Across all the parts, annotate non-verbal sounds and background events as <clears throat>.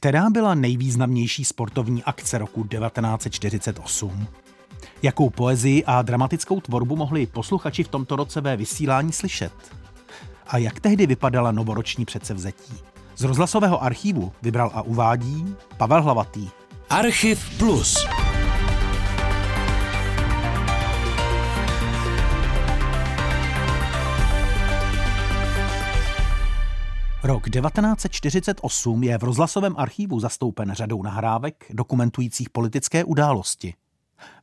Která byla nejvýznamnější sportovní akce roku 1948? Jakou poezii a dramatickou tvorbu mohli posluchači v tomto roce ve vysílání slyšet? A jak tehdy vypadala novoroční předsevzetí? Z rozhlasového archívu vybral a uvádí Pavel Hlavatý. Archiv Plus. Rok 1948 je v rozhlasovém archívu zastoupen řadou nahrávek dokumentujících politické události.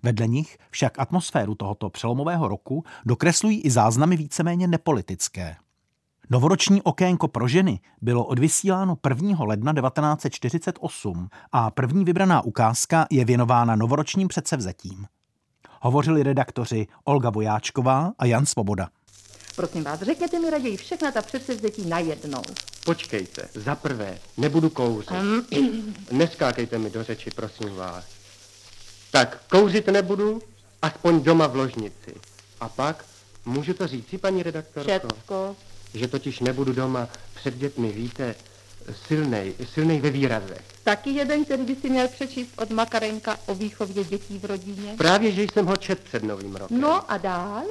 Vedle nich však atmosféru tohoto přelomového roku dokreslují i záznamy víceméně nepolitické. Novoroční okénko pro ženy bylo odvysíláno 1. ledna 1948 a první vybraná ukázka je věnována novoročním předsevzetím. Hovořili redaktoři Olga Vojáčková a Jan Svoboda. Prosím vás, řekněte mi raději všechna ta předsevzetí najednou. Počkejte, za prvé, nebudu kouřit. <clears throat> Neskákejte mi do řeči, prosím vás. Tak, kouřit nebudu, aspoň doma v ložnici. A pak, můžu to říci, paní redaktorko? Všecko. Že totiž nebudu doma před dětmi, víte, silnej, silnej ve výrazech. Taky jeden, který by si měl přečíst od Makarenka o výchově dětí v rodině. Právě, že jsem ho čet před novým rokem. No a dál?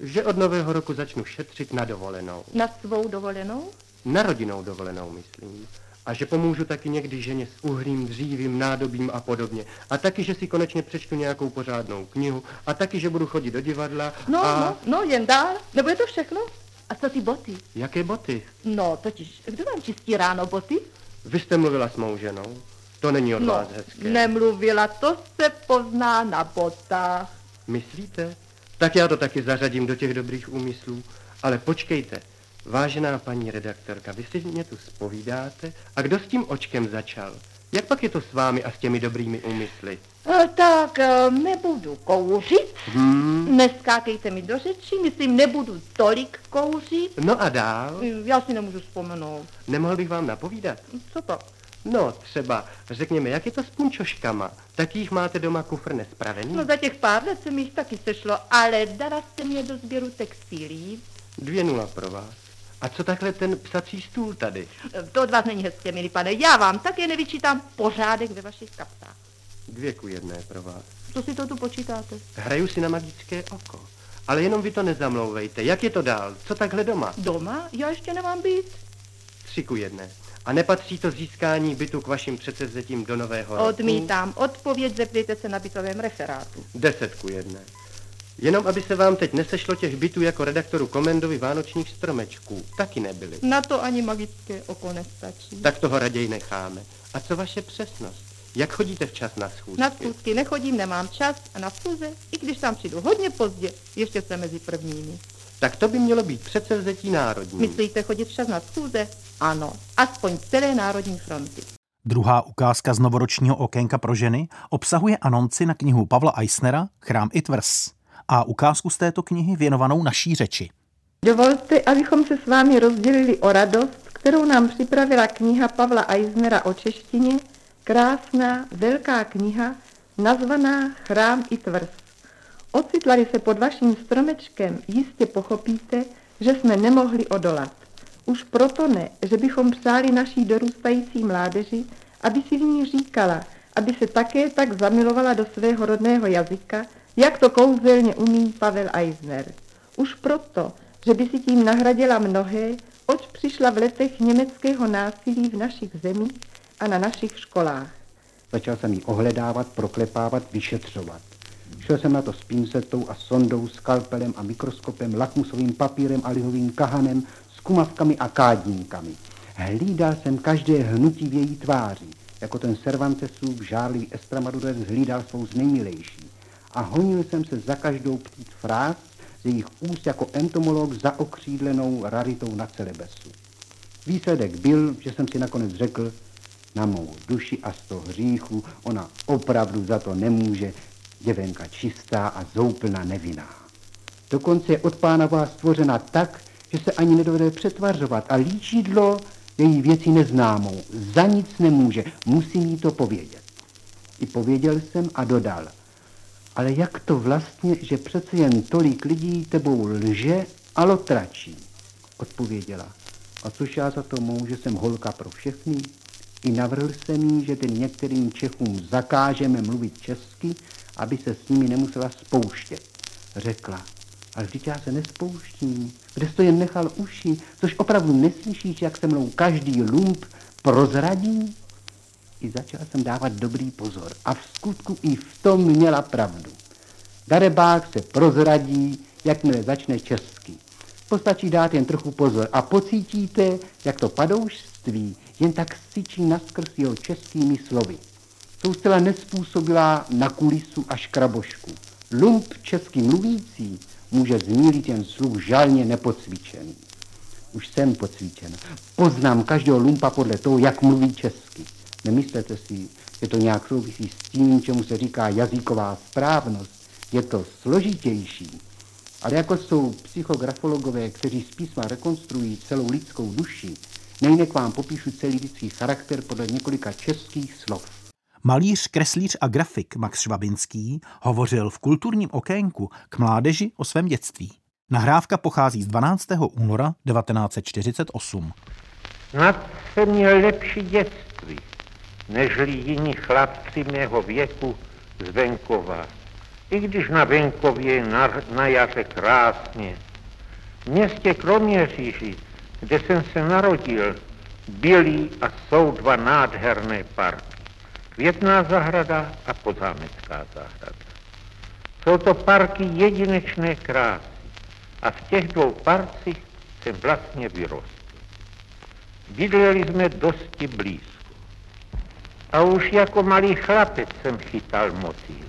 Že od nového roku začnu šetřit na dovolenou. Na svou dovolenou? Na rodinou dovolenou, myslím. A že pomůžu taky někdy ženě s uhlím, dřívím, nádobím a podobně. A taky, že si konečně přečtu nějakou pořádnou knihu. A taky, že budu chodit do divadla. No, a... no, no, jen dál. Nebo je to všechno? A co ty boty? Jaké boty? No, totiž, kdo vám čistí ráno boty? Vy jste mluvila s mou ženou. To není od no, vás hezké. nemluvila, to se pozná na botách. Myslíte? Tak já to taky zařadím do těch dobrých úmyslů. Ale počkejte, vážená paní redaktorka, vy si mě tu spovídáte a kdo s tím očkem začal? Jak pak je to s vámi a s těmi dobrými úmysly? E, tak e, nebudu kouřit, Hmm. neskákejte mi do řeči, myslím, nebudu tolik kouřit. No a dál? Já si nemůžu vzpomenout. Nemohl bych vám napovídat? Co to? No, třeba, řekněme, jak je to s punčoškama? Tak jich máte doma kufr nespravený? No za těch pár let se mi jich taky sešlo, ale dala jste mě do sběru textilí. Dvě nula pro vás. A co takhle ten psací stůl tady? To od vás není hezké, milý pane. Já vám také nevyčítám pořádek ve vašich kapsách. Dvě ku jedné pro vás. Co si to tu počítáte? Hraju si na magické oko. Ale jenom vy to nezamlouvejte. Jak je to dál? Co takhle doma? Doma? Já ještě nemám být. Tři ku jedné. A nepatří to získání bytu k vašim předsevzetím do nového roku? Odmítám. Odpověď zeptejte se na bytovém referátu. Deset ku jedné. Jenom aby se vám teď nesešlo těch bytů jako redaktoru Komendovi vánočních stromečků. Taky nebyly. Na to ani magické oko nestačí. Tak toho raději necháme. A co vaše přesnost? Jak chodíte včas na schůzky? Na schůzky nechodím, nemám čas a na schůze, i když tam přijdu hodně pozdě, ještě jsem mezi prvními. Tak to by mělo být předsevzetí národní. Myslíte chodit včas na schůze? Ano, aspoň celé Národní fronty. Druhá ukázka z novoročního okénka pro ženy obsahuje anonci na knihu Pavla Eisnera Chrám i tvrz a ukázku z této knihy věnovanou naší řeči. Dovolte, abychom se s vámi rozdělili o radost, kterou nám připravila kniha Pavla Eisnera o češtině, krásná, velká kniha, nazvaná Chrám i tvrz. Ocitla se pod vaším stromečkem, jistě pochopíte, že jsme nemohli odolat. Už proto ne, že bychom přáli naší dorůstající mládeži, aby si v ní říkala, aby se také tak zamilovala do svého rodného jazyka, jak to kouzelně umí Pavel Eisner. Už proto, že by si tím nahradila mnohé, oč přišla v letech německého násilí v našich zemích a na našich školách. Začal jsem ji ohledávat, proklepávat, vyšetřovat. Šel jsem na to s pincetou a sondou, skalpelem a mikroskopem, lakmusovým papírem a lihovým kahanem, kumavkami a kádníkami. Hlídal jsem každé hnutí v její tváři, jako ten Cervantesův žárlivý Estramadurec hlídal svou znejmilejší. A honil jsem se za každou ptít fráz z jejich úst jako entomolog za okřídlenou raritou na celebesu. Výsledek byl, že jsem si nakonec řekl, na mou duši a sto hříchů, ona opravdu za to nemůže, děvenka čistá a zoupilná nevinná. Dokonce je od pána vás stvořena tak, že se ani nedovede přetvařovat a líčidlo její věci neznámou. Za nic nemůže, musí jí to povědět. I pověděl jsem a dodal. Ale jak to vlastně, že přece jen tolik lidí tebou lže a lotračí? Odpověděla. A což já za to mohu, že jsem holka pro všechny? I navrhl jsem jí, že ten některým Čechům zakážeme mluvit česky, aby se s nimi nemusela spouštět. Řekla, ale vždyť já se nespouštím, kde to jen nechal uši, což opravdu neslyšíš, jak se mnou každý lump prozradí? I začal jsem dávat dobrý pozor a v skutku i v tom měla pravdu. Darebák se prozradí, jakmile začne česky. Postačí dát jen trochu pozor a pocítíte, jak to padoušství jen tak syčí naskrz jeho českými slovy. Jsou zcela nespůsobilá na kulisu a škrabošku. Lump český mluvící může zmílit jen sluch žalně nepocvičený. Už jsem pocvičen. Poznám každého lumpa podle toho, jak mluví česky. Nemyslete si, že to nějak souvisí s tím, čemu se říká jazyková správnost. Je to složitější. Ale jako jsou psychografologové, kteří z písma rekonstruují celou lidskou duši, nejde k vám popíšu celý lidský charakter podle několika českých slov. Malíř, kreslíř a grafik Max Švabinský hovořil v kulturním okénku k mládeži o svém dětství. Nahrávka pochází z 12. února 1948. Snad jsem měl lepší dětství, nežli jiní chlapci mého věku z venkova. I když na venkově na, na jaře krásně. V městě Kroměříži, kde jsem se narodil, byly a jsou dva nádherné parky. Květná zahrada a podzámecká zahrada. Jsou to parky jedinečné krásy a v těch dvou parcích jsem vlastně vyrostl. Bydleli jsme dosti blízko. A už jako malý chlapec jsem chytal motýl.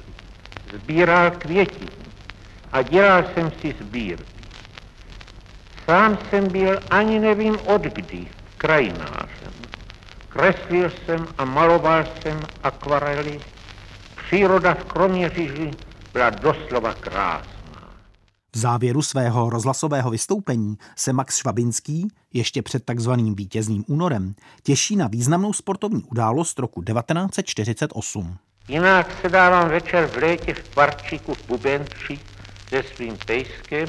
Sbíral květiny a dělal jsem si sbírky. Sám jsem byl ani nevím od kdy krajinářem. Kreslil jsem a maloval jsem akvarely. Příroda v Kroměříži byla doslova krásná. V závěru svého rozhlasového vystoupení se Max Švabinský, ještě před takzvaným vítězným únorem, těší na významnou sportovní událost roku 1948. Jinak se dávám večer v létě v parčíku v Bubenči se svým pejskem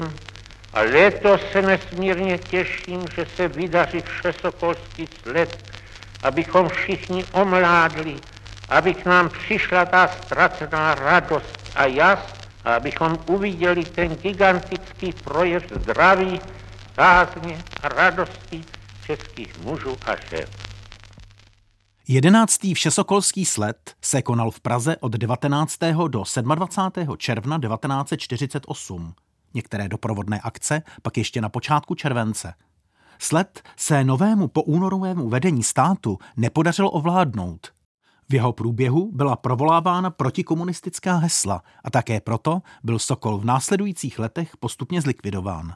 a letos se nesmírně těším, že se vydaří všesokolský sled, abychom všichni omládli, aby k nám přišla ta ztracená radost a jas, a abychom uviděli ten gigantický projev zdraví, kázně a radosti českých mužů a žen. Jedenáctý všesokolský sled se konal v Praze od 19. do 27. června 1948. Některé doprovodné akce pak ještě na počátku července. Sled se novému poúnorovému vedení státu nepodařilo ovládnout. V jeho průběhu byla provolávána protikomunistická hesla a také proto byl Sokol v následujících letech postupně zlikvidován.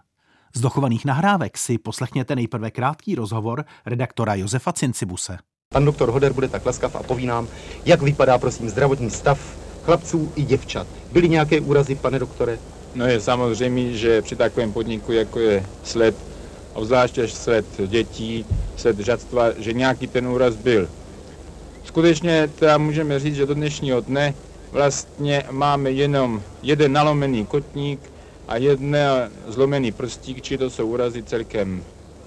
Z dochovaných nahrávek si poslechněte nejprve krátký rozhovor redaktora Josefa Cincibuse. Pan doktor Hoder bude tak laskav a poví nám, jak vypadá, prosím, zdravotní stav chlapců i děvčat. Byly nějaké úrazy, pane doktore? No je samozřejmě, že při takovém podniku, jako je sled, obzvláště sled dětí, sled žadstva, že nějaký ten úraz byl. Skutečně teda můžeme říct, že do dnešního dne vlastně máme jenom jeden nalomený kotník a jeden zlomený prstík, či to jsou úrazy celkem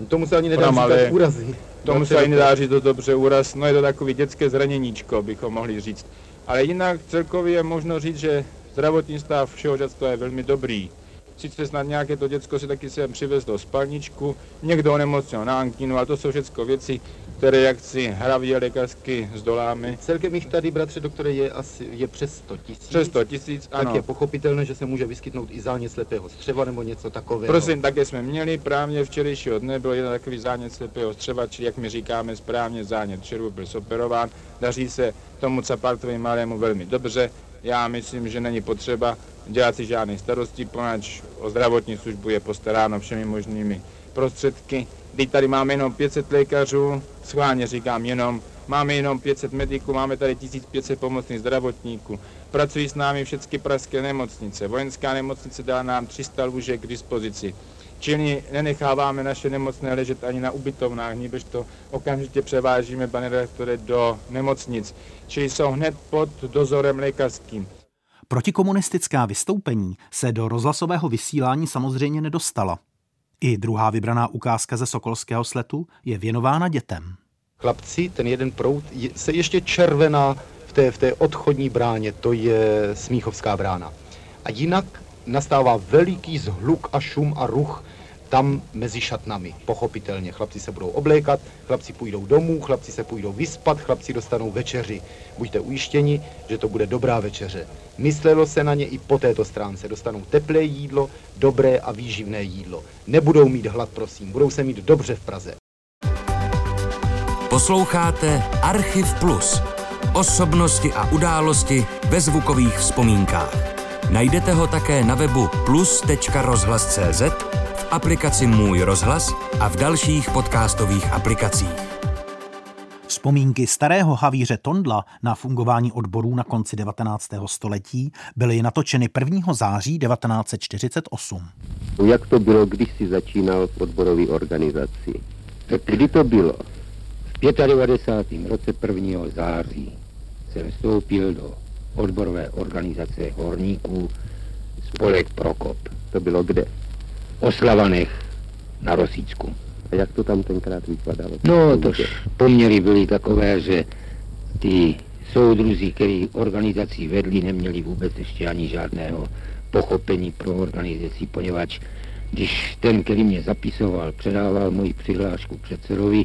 Tomu se ani nedá říkat úrazy. Tomu se ani nedá říct to dobře úraz, no je to takový dětské zraněníčko, bychom mohli říct. Ale jinak celkově je možno říct, že zdravotní stav všeho dětstva je velmi dobrý. Sice snad nějaké to děcko si taky sem přivezlo spalničku, někdo onemocněl na ankinu, ale to jsou všechno věci, které jak si hravě lékařsky zdoláme. Celkem jich tady, bratře doktore, je asi je přes 100 tisíc. Přes 100 tisíc, ano. Tak je pochopitelné, že se může vyskytnout i zánět slepého střeva nebo něco takového. Prosím, také jsme měli, právě včerejšího dne byl jeden takový zánět slepého střeva, či jak my říkáme správně zánět červu byl soperován. Daří se tomu Capaltovi malému velmi dobře. Já myslím, že není potřeba dělat si žádné starosti, poněvadž o zdravotní službu je postaráno všemi možnými prostředky. Teď tady máme jenom 500 lékařů, schválně říkám jenom, máme jenom 500 mediků, máme tady 1500 pomocných zdravotníků. Pracují s námi všechny pražské nemocnice. Vojenská nemocnice dá nám 300 lůžek k dispozici. Čili nenecháváme naše nemocné ležet ani na ubytovnách, níbež to okamžitě převážíme, pane redaktore, do nemocnic. Čili jsou hned pod dozorem lékařským. Protikomunistická vystoupení se do rozhlasového vysílání samozřejmě nedostala. I druhá vybraná ukázka ze Sokolského sletu je věnována dětem. Chlapci, ten jeden prout se ještě červená v té, v té odchodní bráně, to je Smíchovská brána. A jinak nastává veliký zhluk a šum a ruch tam mezi šatnami, pochopitelně. Chlapci se budou oblékat, chlapci půjdou domů, chlapci se půjdou vyspat, chlapci dostanou večeři. Buďte ujištěni, že to bude dobrá večeře. Myslelo se na ně i po této stránce. Dostanou teplé jídlo, dobré a výživné jídlo. Nebudou mít hlad, prosím, budou se mít dobře v Praze. Posloucháte Archiv Plus. Osobnosti a události ve zvukových vzpomínkách. Najdete ho také na webu plus.rozhlas.cz aplikaci Můj rozhlas a v dalších podcastových aplikacích. Vzpomínky starého havíře Tondla na fungování odborů na konci 19. století byly natočeny 1. září 1948. Jak to bylo, když si začínal v odborové organizaci? Tak kdy to bylo? V 95. roce 1. září jsem vstoupil do odborové organizace horníků spolek Prokop. To bylo kde? Oslavanech na Rosícku. A jak to tam tenkrát vypadalo? No, to poměry byly takové, že ty soudruzi, který organizací vedli, neměli vůbec ještě ani žádného pochopení pro organizaci, poněvadž když ten, který mě zapisoval, předával moji přihlášku předsedovi,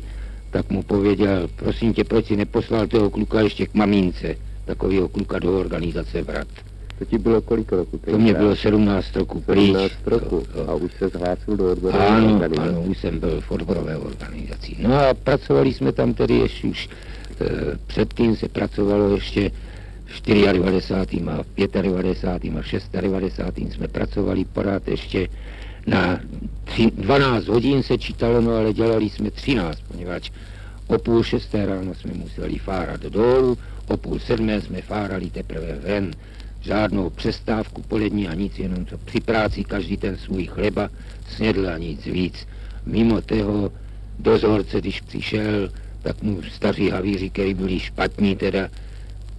tak mu pověděl, prosím tě, proč si neposlal toho kluka ještě k mamínce, takového kluka do organizace vrat. To ti bylo kolik roku? To mě bylo 17 roku 17 roku. A už se zhlásil do odborové ano, organizace. Ano, už jsem byl v odborové organizaci. No a pracovali jsme tam tedy ještě už e, předtím se pracovalo ještě v 94. a 95. a 96. jsme pracovali pořád ještě na tři, 12 hodin se čítalo, no ale dělali jsme 13, poněvadž o půl šesté ráno jsme museli fárat dolů, o půl sedmé jsme fárali teprve ven žádnou přestávku polední a nic, jenom co při práci každý ten svůj chleba snědl a nic víc. Mimo toho dozorce, když přišel, tak mu staří havíři, kteří byli špatní, teda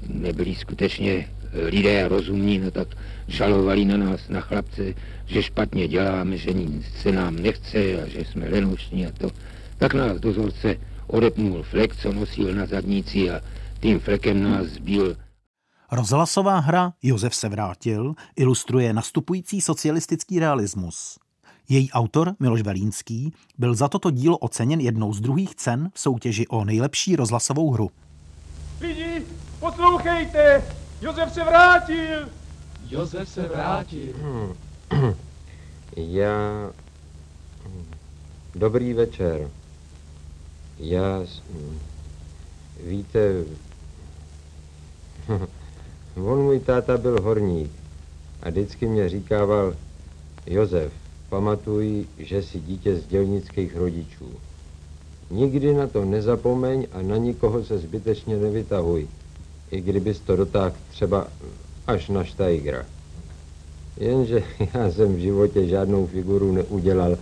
nebyli skutečně lidé rozumní, no tak žalovali na nás, na chlapce, že špatně děláme, že nic se nám nechce a že jsme lenouční a to. Tak nás dozorce odepnul flek, co nosil na zadnici a tím flekem nás zbil Rozhlasová hra Josef se vrátil ilustruje nastupující socialistický realismus. Její autor Miloš Velínský byl za toto dílo oceněn jednou z druhých cen v soutěži o nejlepší rozhlasovou hru. Lidi, poslouchejte! Josef se vrátil! Josef se vrátil. <clears throat> Já... Dobrý večer. Já... Víte... On můj táta byl horník a vždycky mě říkával, Josef, pamatuj, že jsi dítě z dělnických rodičů. Nikdy na to nezapomeň a na nikoho se zbytečně nevytahuj, i kdybys to dotáhl třeba až na Štajgra. Jenže <laughs> já jsem v životě žádnou figuru neudělal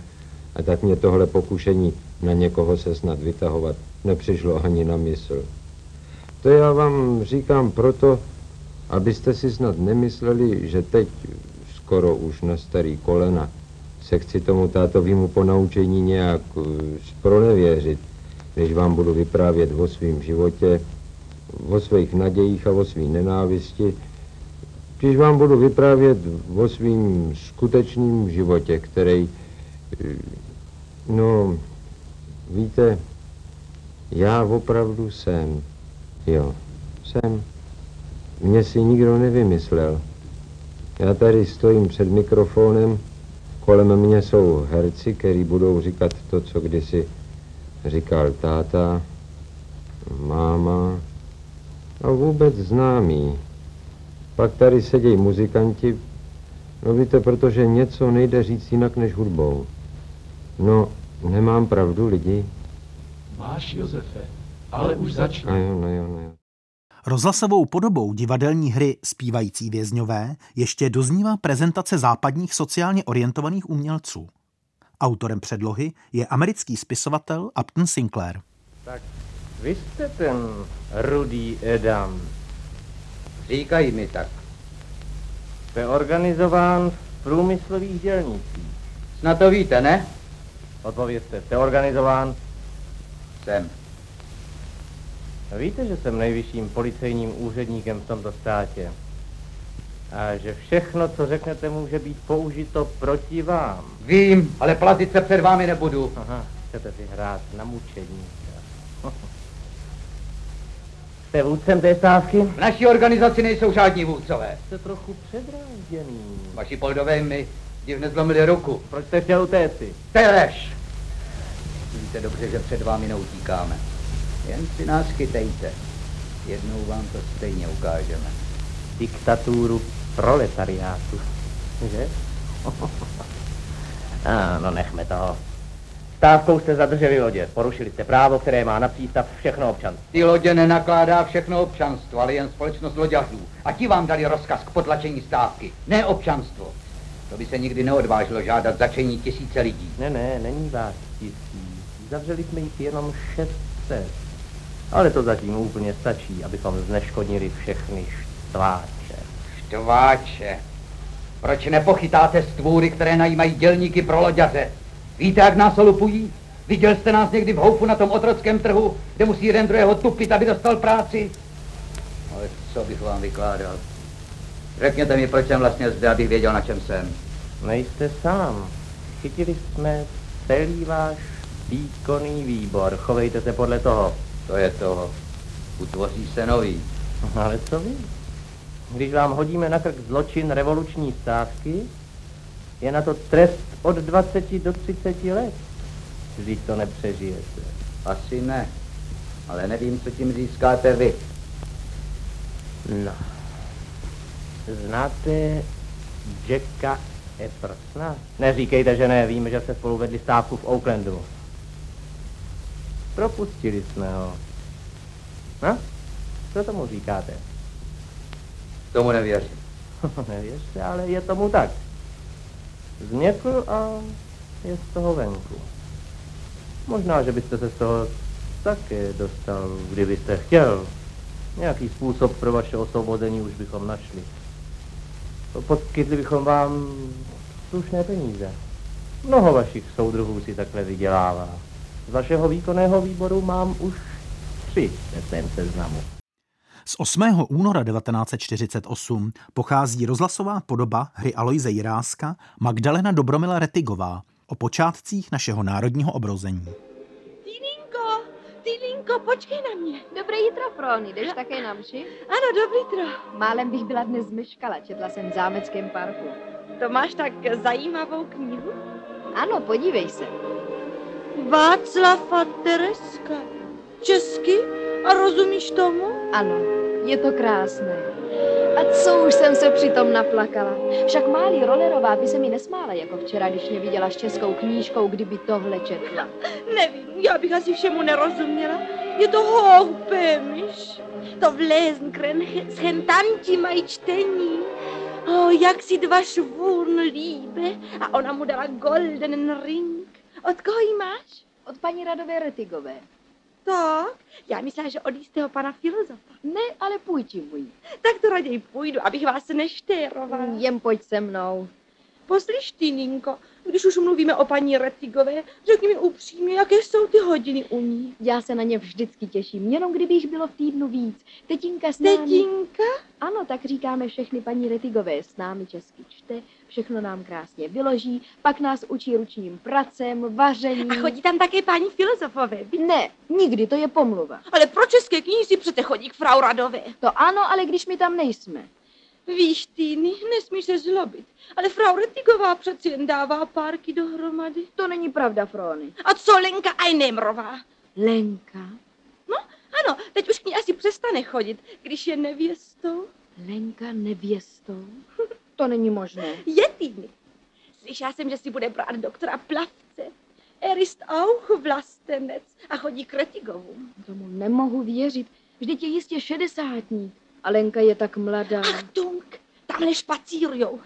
a tak mě tohle pokušení na někoho se snad vytahovat nepřišlo ani na mysl. To já vám říkám proto, Abyste si snad nemysleli, že teď, skoro už na starý kolena, se chci tomu tátovému ponaučení nějak spronevěřit, když vám budu vyprávět o svém životě, o svých nadějích a o svý nenávisti, když vám budu vyprávět o svým skutečným životě, který, uh, no, víte, já opravdu jsem, jo, jsem. Mě si nikdo nevymyslel. Já tady stojím před mikrofonem, kolem mě jsou herci, kteří budou říkat to, co kdysi říkal táta, máma a vůbec známý. Pak tady sedějí muzikanti, no víte, protože něco nejde říct jinak než hudbou. No, nemám pravdu, lidi. Máš, Josefe, ale už začal. A jo, no jo, no jo. Rozhlasovou podobou divadelní hry Spívající vězňové ještě doznívá prezentace západních sociálně orientovaných umělců. Autorem předlohy je americký spisovatel Upton Sinclair. Tak vy jste ten rudý Edam. Říkají mi tak. Jste organizován v průmyslových dělnicích. Snad to víte, ne? Odpovězte, jste organizován? Jsem. Víte, že jsem nejvyšším policejním úředníkem v tomto státě. A že všechno, co řeknete, může být použito proti vám. Vím, ale platit se před vámi nebudu. Aha, chcete si hrát na mučeníka. Jste vůdcem té stávky? V naší organizaci nejsou žádní vůdcové. Jste trochu předrážděný. Vaši poldové mi divně zlomili ruku. Proč jste chtěl utéci? Teleš! Víte dobře, že před vámi neutíkáme. Jen si nás chytejte. Jednou vám to stejně ukážeme. Diktaturu proletariátu. Že? <laughs> A, no nechme toho. Stávkou jste zadrželi lodě. Porušili jste právo, které má na přístav všechno občanstvo. Ty lodě nenakládá všechno občanstvo, ale jen společnost loďařů. A ti vám dali rozkaz k potlačení stávky, ne občanstvo. To by se nikdy neodvážilo žádat začení tisíce lidí. Ne, ne, není vás tisíc. Zavřeli jsme jich jenom 600. Ale to zatím úplně stačí, abychom zneškodnili všechny štváče. Štváče. Proč nepochytáte stvůry, které najímají dělníky pro loďaře? Víte, jak nás olupují? Viděl jste nás někdy v houfu na tom otrockém trhu, kde musí jeden druhého tupit, aby dostal práci? Ale co bych vám vykládal? Řekněte mi, proč jsem vlastně zde, abych věděl, na čem jsem. Nejste sám. Chytili jsme celý váš výkonný výbor. Chovejte se podle toho. To je toho. Utvoří se nový. Ale co vy? Když vám hodíme na krk zločin revoluční stávky, je na to trest od 20 do 30 let. Vždyť to nepřežijete. Asi ne. Ale nevím, co tím získáte vy. No. Znáte Jacka Eppersna? Neříkejte, že ne, víme, že se spolu vedli stávku v Oaklandu. Propustili jsme ho. No? Co tomu říkáte? Tomu nevěřím. <laughs> Nevěřte, ale je tomu tak. Změkl a je z toho venku. Možná, že byste se z toho také dostal, kdybyste chtěl. Nějaký způsob pro vaše osvobození už bychom našli. Poskytli bychom vám slušné peníze. Mnoho vašich soudruhů si takhle vydělává. Z vašeho výkonného výboru mám už tři ve svém seznamu. Z 8. února 1948 pochází rozhlasová podoba hry Aloise Jiráska Magdalena Dobromila Retigová o počátcích našeho národního obrození. Týlinko, Týlinko, počkej na mě. Dobré jitro, Frony, jdeš také na mši? Ano, dobrý jitro. Málem bych byla dnes zmeškala, četla jsem v zámeckém parku. To máš tak zajímavou knihu? Ano, podívej se. Václav a Tereska. Česky? A rozumíš tomu? Ano, je to krásné. A co už jsem se přitom naplakala. Však Máli Rollerová by se mi nesmála, jako včera, když mě viděla s českou knížkou, kdyby tohle četla. <laughs> Nevím, já bych asi všemu nerozuměla. Je to hloupé, myš. To vléznkren s hentanti mají čtení. O, jak si dva švůrn líbe a ona mu dala golden ring. Od koho jí máš? Od paní Radové Retigové. Tak, já myslela, že od jistého pana filozofa. Ne, ale půjď můj. Tak to raději půjdu, abych vás neštérovala. Jen pojď se mnou. Poslyš ty, Ninko, když už mluvíme o paní Retigové, řekni mi upřímně, jaké jsou ty hodiny u ní. Já se na ně vždycky těším, jenom kdyby jich bylo v týdnu víc. Tetinka s námi... Tetinka? Ano, tak říkáme všechny paní Retigové. S námi česky čte, všechno nám krásně vyloží, pak nás učí ručním pracem, vaření. A chodí tam také paní filozofové? Ne, nikdy, to je pomluva. Ale pro české knihy si přece chodí k frau Radové. To ano, ale když my tam nejsme. Víš, Týny, nesmíš se zlobit, ale frau Retigová přeci jen dává párky dohromady. To není pravda, Frony. A co Lenka Ajnemrová? Lenka? No, ano, teď už k ní asi přestane chodit, když je nevěstou. Lenka nevěstou? <laughs> to není možné. Je, Týny. Slyšela jsem, že si bude brát doktora Plavce. Erist auch vlastenec a chodí k Retigovům. Tomu nemohu věřit. Vždyť je jistě šedesátník. A Lenka je tak mladá. Achtung, tamhle špacírujou.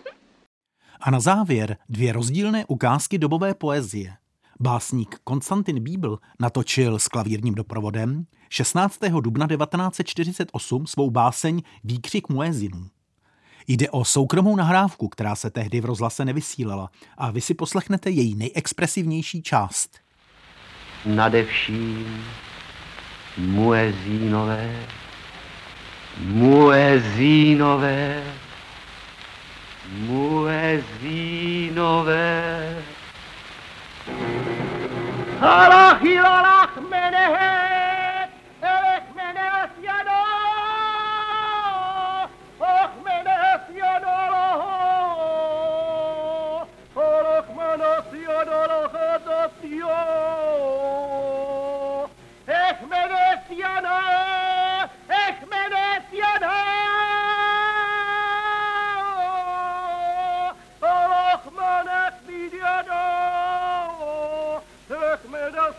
A na závěr dvě rozdílné ukázky dobové poezie. Básník Konstantin Bíbl natočil s klavírním doprovodem 16. dubna 1948 svou báseň Výkřik muezinů. Jde o soukromou nahrávku, která se tehdy v rozhlase nevysílala a vy si poslechnete její nejexpresivnější část. Nadevším muezínové, Muezinove, Muezinove. Hala, hilala!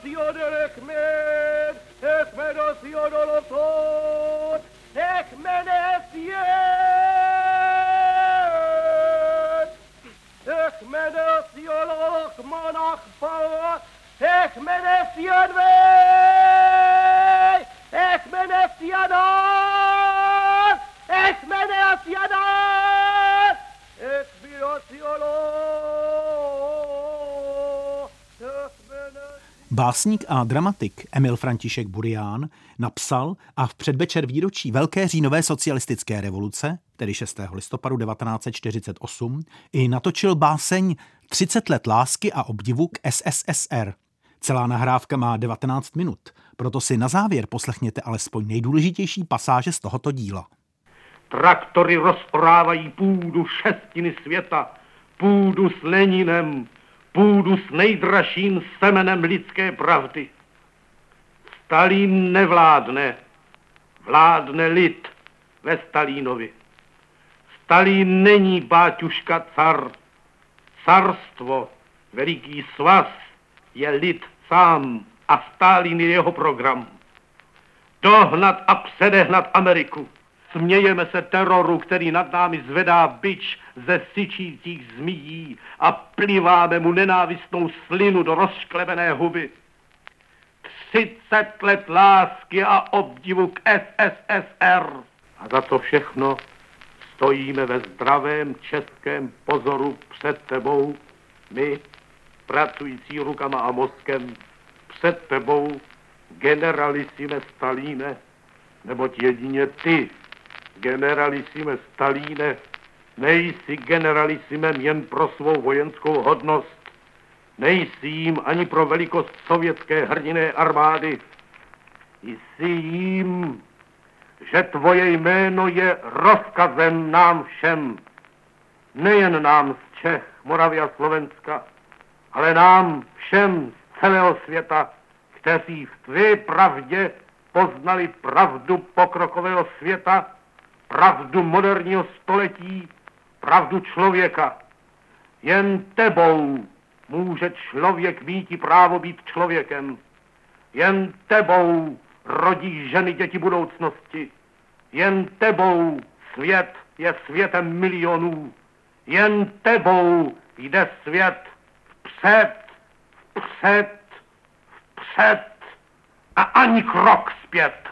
Theodor Ekmed, Ekmed, Theodor of Thor, Ekmed, Básník a dramatik Emil František Burián napsal a v předvečer výročí Velké říjnové socialistické revoluce, tedy 6. listopadu 1948, i natočil báseň 30 let lásky a obdivu k SSSR. Celá nahrávka má 19 minut, proto si na závěr poslechněte alespoň nejdůležitější pasáže z tohoto díla. Traktory rozporávají půdu šestiny světa, půdu s Leninem, půdu s nejdražším semenem lidské pravdy. Stalín nevládne, vládne lid ve Stalínovi. Stalín není báťuška car, carstvo, veliký svaz je lid sám a Stalin je jeho program. Dohnat a předehnat Ameriku. Smějeme se teroru, který nad námi zvedá byč ze syčících zmíjí a pliváme mu nenávistnou slinu do rozšklebené huby. Třicet let lásky a obdivu k SSSR. A za to všechno stojíme ve zdravém českém pozoru před tebou, my, pracující rukama a mozkem, před tebou, generalisime Stalíne, neboť jedině ty, generalisime Stalíne, nejsi generalisimem jen pro svou vojenskou hodnost, nejsi jím ani pro velikost sovětské hrdiné armády, jsi jím, že tvoje jméno je rozkazem nám všem, nejen nám z Čech, Moravy a Slovenska, ale nám všem z celého světa, kteří v tvé pravdě poznali pravdu pokrokového světa, pravdu moderního století, pravdu člověka. Jen tebou může člověk mít právo být člověkem. Jen tebou rodí ženy děti budoucnosti. Jen tebou svět je světem milionů. Jen tebou jde svět vpřed, vpřed, vpřed a ani krok zpět.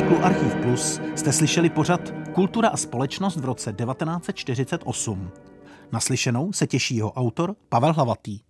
Cyklu Archiv Plus jste slyšeli pořad Kultura a společnost v roce 1948. Naslyšenou se těší jeho autor Pavel Hlavatý.